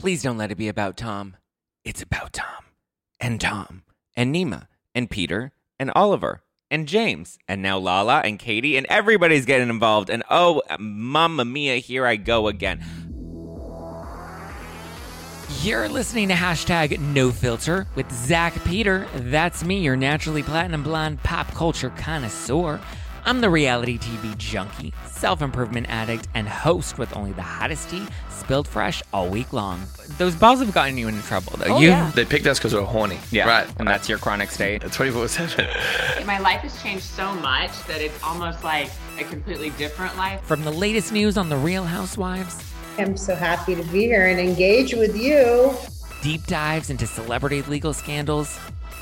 Please don't let it be about Tom. It's about Tom and Tom and Nema and Peter and Oliver and James and now Lala and Katie and everybody's getting involved. And oh, mamma mia, here I go again. You're listening to hashtag no filter with Zack Peter. That's me, your naturally platinum blonde pop culture connoisseur. I'm the reality TV junkie, self improvement addict, and host with only the hottest tea spilled fresh all week long. Those balls have gotten you into trouble, though. Oh, you, yeah. They picked us because we are horny. yeah, Right. and that's your chronic state. 24 7. My life has changed so much that it's almost like a completely different life. From the latest news on the Real Housewives, I'm so happy to be here and engage with you. deep dives into celebrity legal scandals,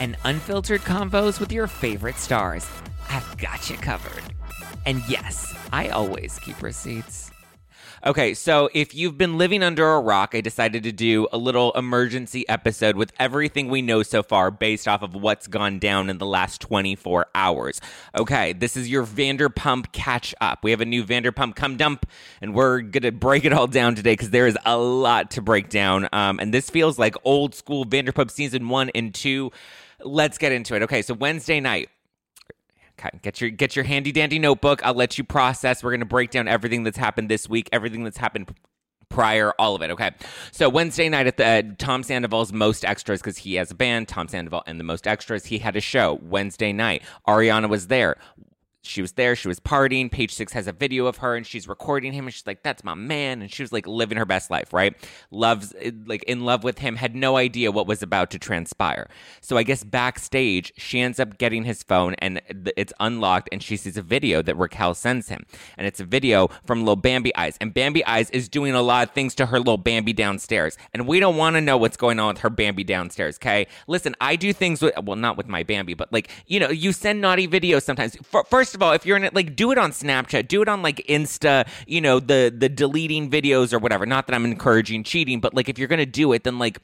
and unfiltered convos with your favorite stars. I've got you covered. And yes, I always keep receipts. Okay, so if you've been living under a rock, I decided to do a little emergency episode with everything we know so far based off of what's gone down in the last 24 hours. Okay, this is your Vanderpump catch up. We have a new Vanderpump come dump, and we're going to break it all down today because there is a lot to break down. Um, and this feels like old school Vanderpump season one and two. Let's get into it. Okay, so Wednesday night. Okay, get your get your handy dandy notebook. I'll let you process. We're gonna break down everything that's happened this week, everything that's happened prior, all of it. Okay, so Wednesday night at the uh, Tom Sandoval's Most Extras because he has a band, Tom Sandoval and the Most Extras. He had a show Wednesday night. Ariana was there. She was there. She was partying. Page Six has a video of her, and she's recording him, and she's like, "That's my man," and she was like living her best life, right? Loves, like, in love with him. Had no idea what was about to transpire. So I guess backstage, she ends up getting his phone, and it's unlocked, and she sees a video that Raquel sends him, and it's a video from Lil Bambi Eyes, and Bambi Eyes is doing a lot of things to her little Bambi downstairs, and we don't want to know what's going on with her Bambi downstairs. Okay, listen, I do things with, well, not with my Bambi, but like, you know, you send naughty videos sometimes. F- first of all, if you're in it, like, do it on Snapchat, do it on like Insta, you know, the the deleting videos or whatever. Not that I'm encouraging cheating, but like, if you're gonna do it, then like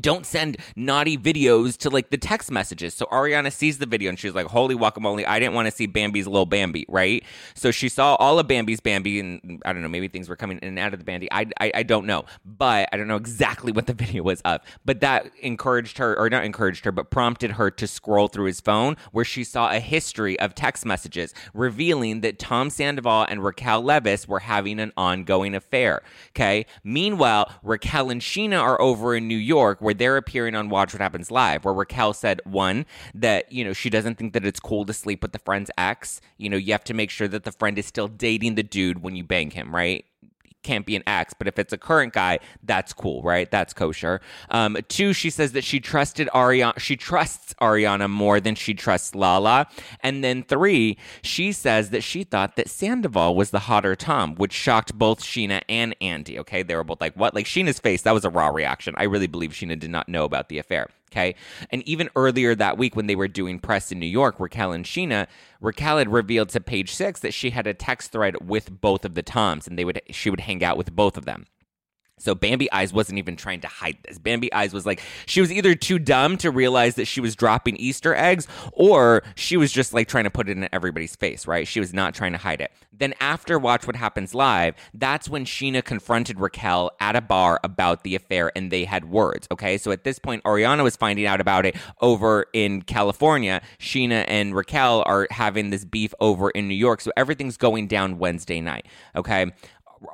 don't send naughty videos to like the text messages. So Ariana sees the video and she's like, "Holy guacamole! I didn't want to see Bambi's little Bambi, right?" So she saw all of Bambi's Bambi, and I don't know, maybe things were coming in and out of the Bambi. I, I, I don't know, but I don't know exactly what the video was of. But that encouraged her, or not encouraged her, but prompted her to scroll through his phone, where she saw a history of text messages revealing that Tom Sandoval and Raquel Leviss were having an ongoing affair. Okay. Meanwhile, Raquel and Scheana are over in New York where they're appearing on Watch What Happens Live, where Raquel said, one, that, you know, she doesn't think that it's cool to sleep with the friend's ex. You know, you have to make sure that the friend is still dating the dude when you bang him, right? Can't be an ex, but if it's a current guy, that's cool, right? That's kosher. Um, two, she says that she trusted Ariana. She trusts Ariana more than she trusts Lala. And then three, she says that she thought that Sandoval was the hotter Tom, which shocked both Scheana and Andy. Okay, they were both like, "What?" Like Scheana's face. That was a raw reaction. I really believe Scheana did not know about the affair. Okay. And even earlier that week when they were doing press in New York, Raquel and Scheana, Raquel had revealed to page six that she had a text thread with both of the Toms and they would she would hang out with both of them. So Bambi Eyes wasn't even trying to hide this. Bambi Eyes was like, she was either too dumb to realize that she was dropping Easter eggs, or she was just like trying to put it in everybody's face, right? She was not trying to hide it. Then after Watch What Happens Live, that's when Scheana confronted Raquel at a bar about the affair and they had words, okay? So at this point, Ariana was finding out about it over in California. Scheana and Raquel are having this beef over in New York. So everything's going down Wednesday night, okay?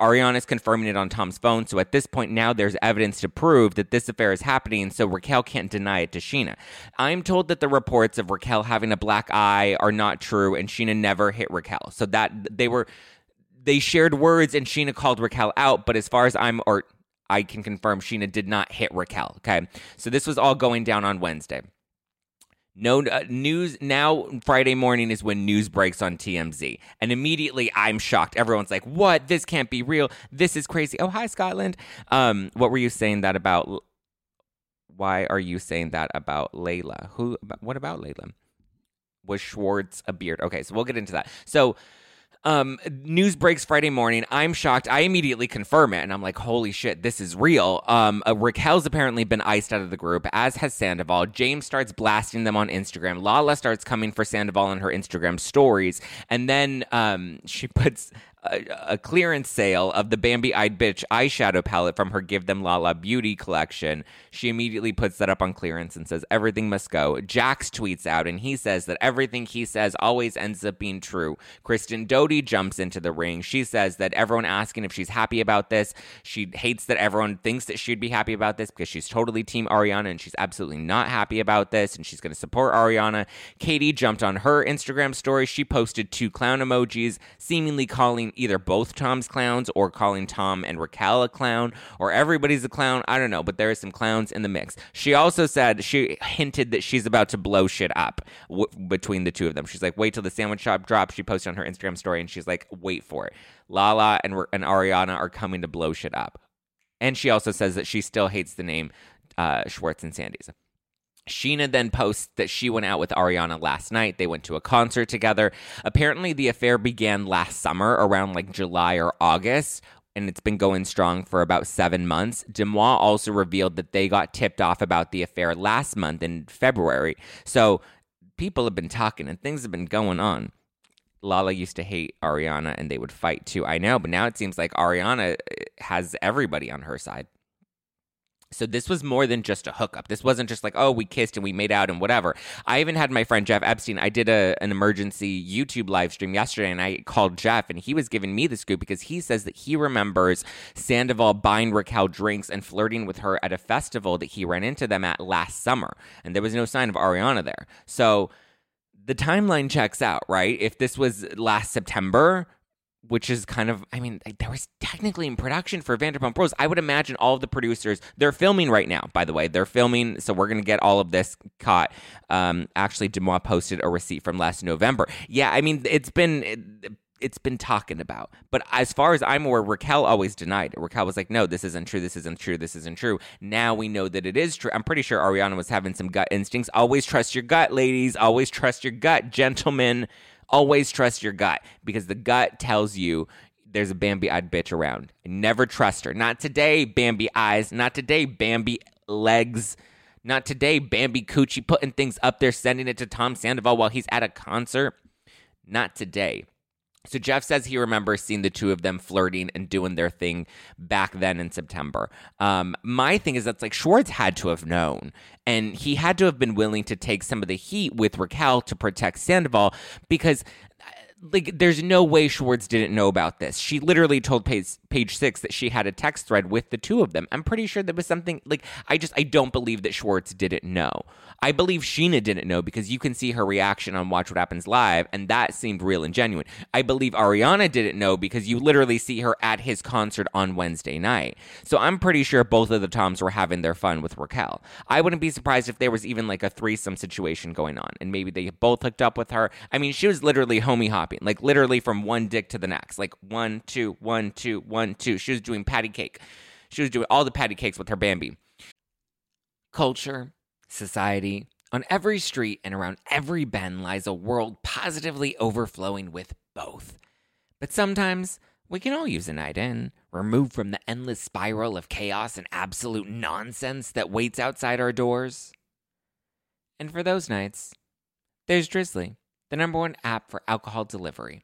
Ariana's confirming it on Tom's phone. So at this point now there's evidence to prove that this affair is happening, so Raquel can't deny it to Scheana. I'm told that the reports of Raquel having a black eye are not true and Scheana never hit Raquel. So that they were they shared words and Scheana called Raquel out, but as far as I'm or I can confirm Scheana did not hit Raquel. Okay. So this was all going down on Wednesday. No uh, news now. Friday morning is when news breaks on TMZ, and immediately I'm shocked. Everyone's like, "What? This can't be real. This is crazy." Oh, hi, Scotland. Um, what were you saying that about? Why are you saying that about Layla? Who? What about Layla? Was Schwartz a beard? Okay, so we'll get into that. So. Um, news breaks Friday morning. I'm shocked. I immediately confirm it, and I'm like, "Holy shit, this is real." Um, uh, Raquel's apparently been iced out of the group, as has Sandoval. James starts blasting them on Instagram. Lala starts coming for Sandoval on her Instagram stories, and then um, she puts a, clearance sale of the Bambi Eyed Bitch eyeshadow palette from her Give Them Lala beauty collection. She immediately puts that up on clearance and says, Everything must go. Jax tweets out and he says that everything he says always ends up being true. Kristen Doute jumps into the ring. She says that everyone asking if she's happy about this, she hates that everyone thinks that she'd be happy about this because she's totally Team Ariana and she's absolutely not happy about this and she's going to support Ariana. Katie jumped on her Instagram story. She posted two clown emojis, seemingly calling either both Tom's clowns or calling Tom and Raquel a clown or everybody's a clown. I don't know, but there are some clowns in the mix. She also said she hinted that she's about to blow shit up w- between the two of them. She's like, wait till the sandwich shop drops. She posted on her Instagram story and she's like, wait for it. Lala and, and Ariana are coming to blow shit up. And she also says that she still hates the name uh, Schwartz and Sandy's. Scheana then posts that she went out with Ariana last night. They went to a concert together. Apparently, the affair began last summer, around like July or August, and it's been going strong for about seven months. DeuxMoi also revealed that they got tipped off about the affair last month in February. So people have been talking and things have been going on. Lala used to hate Ariana and they would fight too. I know, but now it seems like Ariana eh, has everybody on her side. So this was more than just a hookup. This wasn't just like, oh, we kissed and we made out and whatever. I even had my friend Jeff Epstein. I did a, an emergency YouTube live stream yesterday and I called Jeff and he was giving me the scoop because he says that he remembers Sandoval buying Raquel drinks and flirting with her at a festival that he ran into them at last summer. And there was no sign of Ariana there. So the timeline checks out, right? If this was last September, which is kind of, I mean, there was technically in production for Vanderpump Rules. I would imagine all of the producers, they're filming right now, by the way. They're filming, so we're going to get all of this caught. Um, actually, DeuxMoi posted a receipt from last November. Yeah, I mean, it's been. It, it's been talking about. But as far as I'm aware, Raquel always denied it. Raquel was like, no, this isn't true. This isn't true. This isn't true. Now we know that it is true. I'm pretty sure Ariana was having some gut instincts. Always trust your gut, ladies. Always trust your gut, gentlemen always trust your gut because the gut tells you there's a Bambi eyed bitch around. Never trust her. Not today, Bambi eyes. Not today, Bambi legs. Not today, Bambi coochie putting things up there, sending it to Tom Sandoval while he's at a concert. Not today. So Jeff says he remembers seeing the two of them flirting and doing their thing back then in September. Um, my thing is that's like Schwartz had to have known, and he had to have been willing to take some of the heat with Raquel to protect Sandoval because like there's no way Schwartz didn't know about this. She literally told page page six that she had a text thread with the two of them. I'm pretty sure there was something like I just I don't believe that Schwartz didn't know. I believe Scheana didn't know because you can see her reaction on Watch What Happens Live, and that seemed real and genuine. I believe Ariana didn't know because you literally see her at his concert on Wednesday night. So I'm pretty sure both of the Toms were having their fun with Raquel. I wouldn't be surprised if there was even like a threesome situation going on, and maybe they both hooked up with her. I mean, she was literally homie hopping, like literally from one dick to the next, like one, two, one, two, one, two. She was doing patty cake. She was doing all the patty cakes with her Bambi. Culture society. On every street and around every bend lies a world positively overflowing with both. But sometimes we can all use a night in, removed from the endless spiral of chaos and absolute nonsense that waits outside our doors. And for those nights, there's Drizzly, the number one app for alcohol delivery.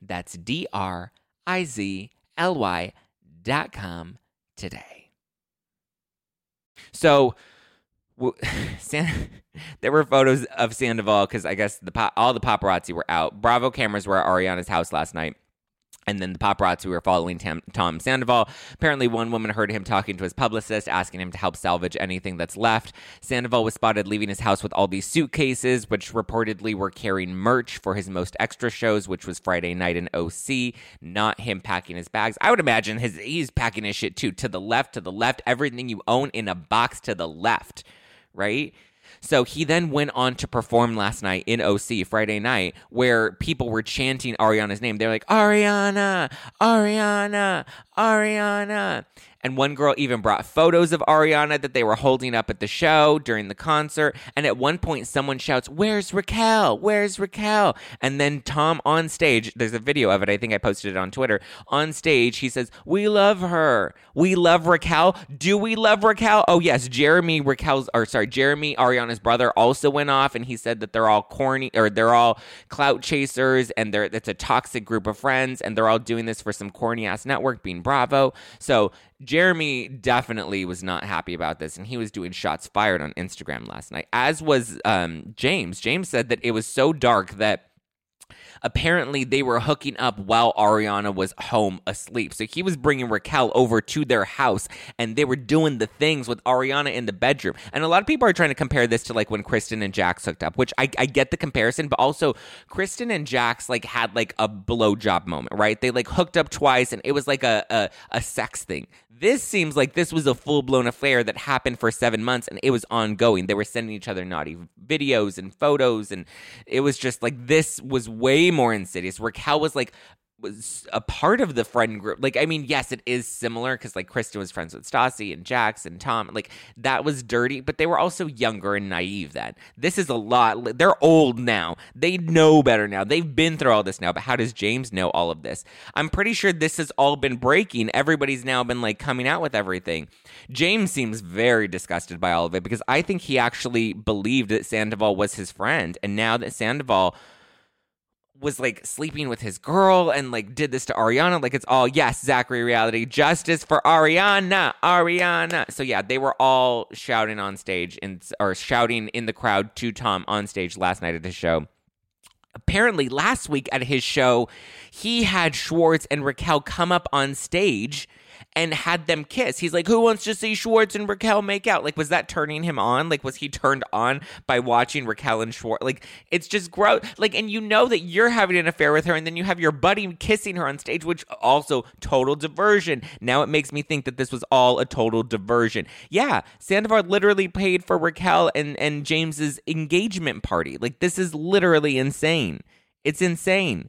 That's D R I Z L Y dot com today. So, there were photos of Sandoval because I guess the all the paparazzi were out. Bravo cameras were at Ariana's house last night. And then the paparazzi were following Tam- Tom Sandoval. Apparently, one woman heard him talking to his publicist, asking him to help salvage anything that's left. Sandoval was spotted leaving his house with all these suitcases, which reportedly were carrying merch for his most extra shows, which was Friday night in OC. Not him packing his bags. I would imagine his he's packing his shit too. To the left, to the left, everything you own in a box to the left, right? So he then went on to perform last night in OC Friday night, where people were chanting Ariana's name. They're like, Ariana, Ariana, Ariana. And one girl even brought photos of Ariana that they were holding up at the show during the concert. And at one point, someone shouts, Where's Raquel? Where's Raquel? And then Tom on stage, there's a video of it. I think I posted it on Twitter. On stage, he says, We love her. We love Raquel. Do we love Raquel? Oh, yes. Jeremy Raquel's, or sorry, Jeremy, Ariana's brother, also went off and he said that they're all corny or they're all clout chasers and they're, it's a toxic group of friends and they're all doing this for some corny ass network being Bravo. So, Jeremy definitely was not happy about this, and he was doing shots fired on Instagram last night, as was um, James. James said that it was so dark that apparently they were hooking up while Ariana was home asleep. So he was bringing Raquel over to their house and they were doing the things with Ariana in the bedroom. And a lot of people are trying to compare this to like when Kristen and Jax hooked up, which I, I get the comparison, but also Kristen and Jax like had like a blowjob moment, right? They like hooked up twice and it was like a, a, a sex thing. This seems like this was a full blown affair that happened for seven months and it was ongoing. They were sending each other naughty videos and photos, and it was just like this was way more insidious. Raquel was like was a part of the friend group. Like, I mean, yes, it is similar because like Kristen was friends with Stassi and Jax and Tom. Like that was dirty, but they were also younger and naive then. This is a lot. They're old now. They know better now. They've been through all this now. But how does James know all of this? I'm pretty sure this has all been breaking. Everybody's now been like coming out with everything. James seems very disgusted by all of it because I think he actually believed that Sandoval was his friend, and now that Sandoval was like sleeping with his girl and like did this to Ariana. Like it's all yes, Zachary reality, justice for Ariana, Ariana. So yeah, they were all shouting on stage and or shouting in the crowd to Tom on stage last night at his show. Apparently, last week at his show, he had Schwartz and Raquel come up on stage and had them kiss. He's like, Who wants to see Schwartz and Raquel make out? Like, was that turning him on? Like, was he turned on by watching Raquel and Schwartz? Like, it's just gross. Like, and you know that you're having an affair with her, and then you have your buddy kissing her on stage, which also total diversion. Now it makes me think that this was all a total diversion. Yeah, Sandoval literally paid for Raquel and, and James's engagement party. Like, this is literally insane. It's insane.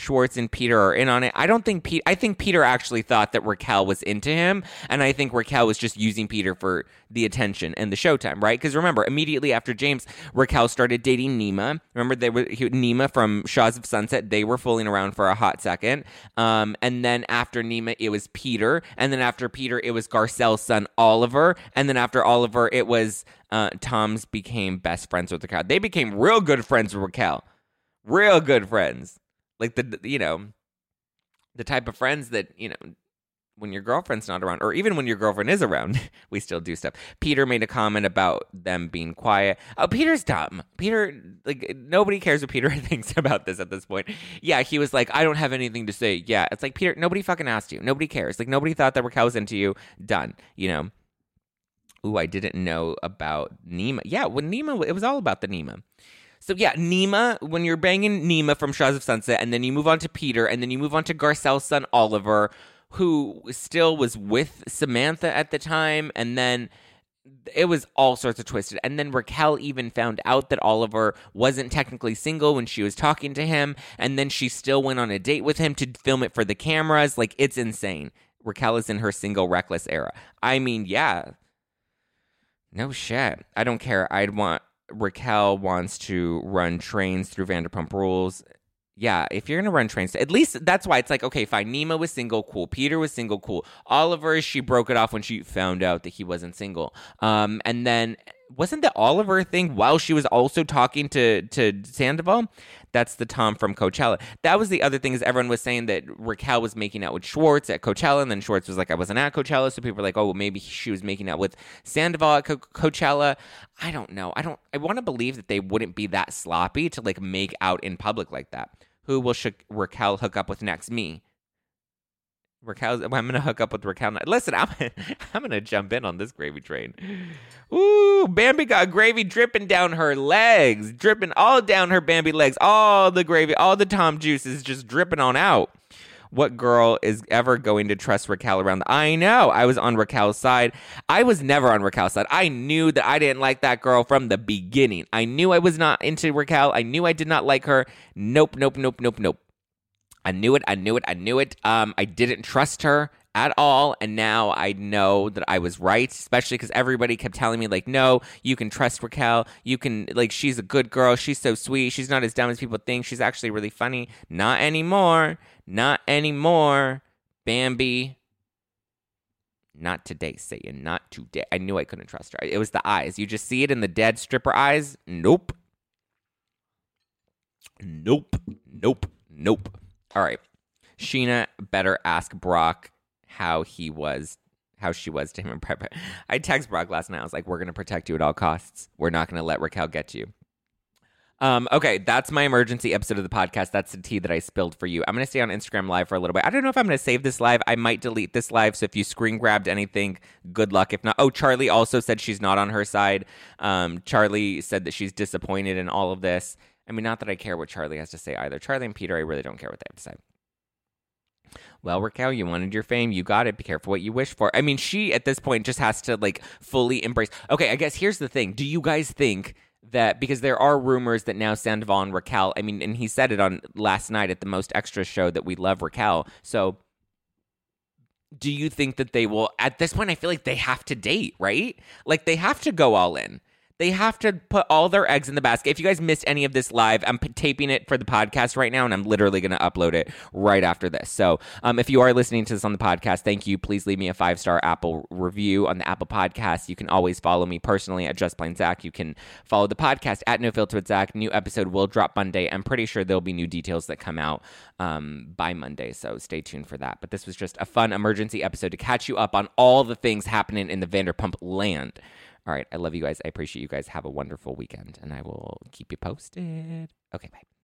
Schwartz and Peter are in on it. I don't think Pete. I think Peter actually thought that Raquel was into him, and I think Raquel was just using Peter for the attention and the showtime, right? Because remember, immediately after James, Raquel started dating Nema. Remember, they were he, Nema from Shahs of Sunset. They were fooling around for a hot second, um, and then after Nema, it was Peter, and then after Peter, it was Garcelle's son Oliver, and then after Oliver, it was uh, Tom's became best friends with Raquel. They became real good friends with Raquel, real good friends like the you know the type of friends that you know when your girlfriend's not around or even when your girlfriend is around we still do stuff. Peter made a comment about them being quiet. Oh peter's dumb. Peter like nobody cares what peter thinks about this at this point. Yeah he was like i don't have anything to say. Yeah it's like peter nobody fucking asked you. Nobody cares. Like nobody thought that raquel was into you. Done you know? Ooh, I didn't know about Nema. Yeah, when Nema, it was all about the Nema. So yeah, Nema, when you're banging Nema from Shahs of Sunset, and then you move on to Peter, and then you move on to Garcelle's son Oliver, who still was with Samantha at the time, and then it was all sorts of twisted. And then Raquel even found out that Oliver wasn't technically single when she was talking to him, and then she still went on a date with him to film it for the cameras. Like it's insane. Raquel is in her single reckless era. I mean, yeah. No shit. I don't care. I'd want Raquel wants to run trains through Vanderpump Rules. Yeah, if you're gonna run trains, at least that's why it's like okay, fine. Nema was single, cool. Peter was single, cool. Oliver, she broke it off when she found out that he wasn't single. Um, and then wasn't the Oliver thing while she was also talking to to Sandoval? That's the Tom from Coachella. That was the other thing is everyone was saying that Raquel was making out with Schwartz at Coachella, and then Schwartz was like, I wasn't at Coachella, so people were like, oh, well, maybe she was making out with Sandoval at Co- Coachella. I don't know. I don't. I want to believe that they wouldn't be that sloppy to like make out in public like that. Who will Sh- Raquel hook up with next? Me. Raquel, I'm gonna hook up with Raquel. Listen, I'm I'm gonna jump in on this gravy train. Ooh, Bambi got gravy dripping down her legs, dripping all down her Bambi legs. All the gravy, all the Tom juice is just dripping on out. What girl is ever going to trust Raquel around? The- I know. I was on Raquel's side. I was never on Raquel's side. I knew that I didn't like that girl from the beginning. I knew I was not into Raquel. I knew I did not like her. Nope, nope, nope, nope, nope. I knew it. I knew it. I knew it. Um, I didn't trust her at all. And now I know that I was right, especially because everybody kept telling me, like, no, you can trust Raquel. You can, like, she's a good girl. She's so sweet. She's not as dumb as people think. She's actually really funny. Not anymore. Not anymore. Bambi. Not today, Satan. Not today. I knew I couldn't trust her. It was the eyes. You just see it in the dead stripper eyes. Nope. Nope. Nope. Nope. All right. Scheana better ask Brock how he was, how she was to him in prep. I text Brock last night. I was like, "We're gonna protect you at all costs. We're not gonna let Raquel get you." Um, okay, that's my emergency episode of the podcast. That's the tea that I spilled for you. I'm gonna stay on Instagram live for a little bit. I don't know if I'm gonna save this live. I might delete this live. So if you screen grabbed anything, good luck. If not, oh, Charli also said she's not on her side. Um, Charli said that she's disappointed in all of this. I mean, not that I care what Charli has to say either. Charli and Peter, I really don't care what they have to say. Well, Raquel, you wanted your fame. You got it. Be careful what you wish for. I mean, she at this point just has to like fully embrace. Okay, I guess here's the thing. Do you guys think that because there are rumors that now Sandoval and Raquel, I mean, and he said it on last night at the most extra show that we love Raquel. So do you think that they will at this point I feel like they have to date, right? Like they have to go all in. They have to put all their eggs in the basket. If you guys missed any of this live, I'm taping it for the podcast right now, and I'm literally going to upload it right after this. So, um, if you are listening to this on the podcast, thank you. Please leave me a five star Apple review on the Apple Podcast. You can always follow me personally at Just Plain Zack. You can follow the podcast at No Filter with Zack. New episode will drop Monday. I'm pretty sure there'll be new details that come out um, by Monday, so stay tuned for that. But this was just a fun emergency episode to catch you up on all the things happening in the Vanderpump land. All right. I love you guys. I appreciate you guys. Have a wonderful weekend, and I will keep you posted. Okay. Bye.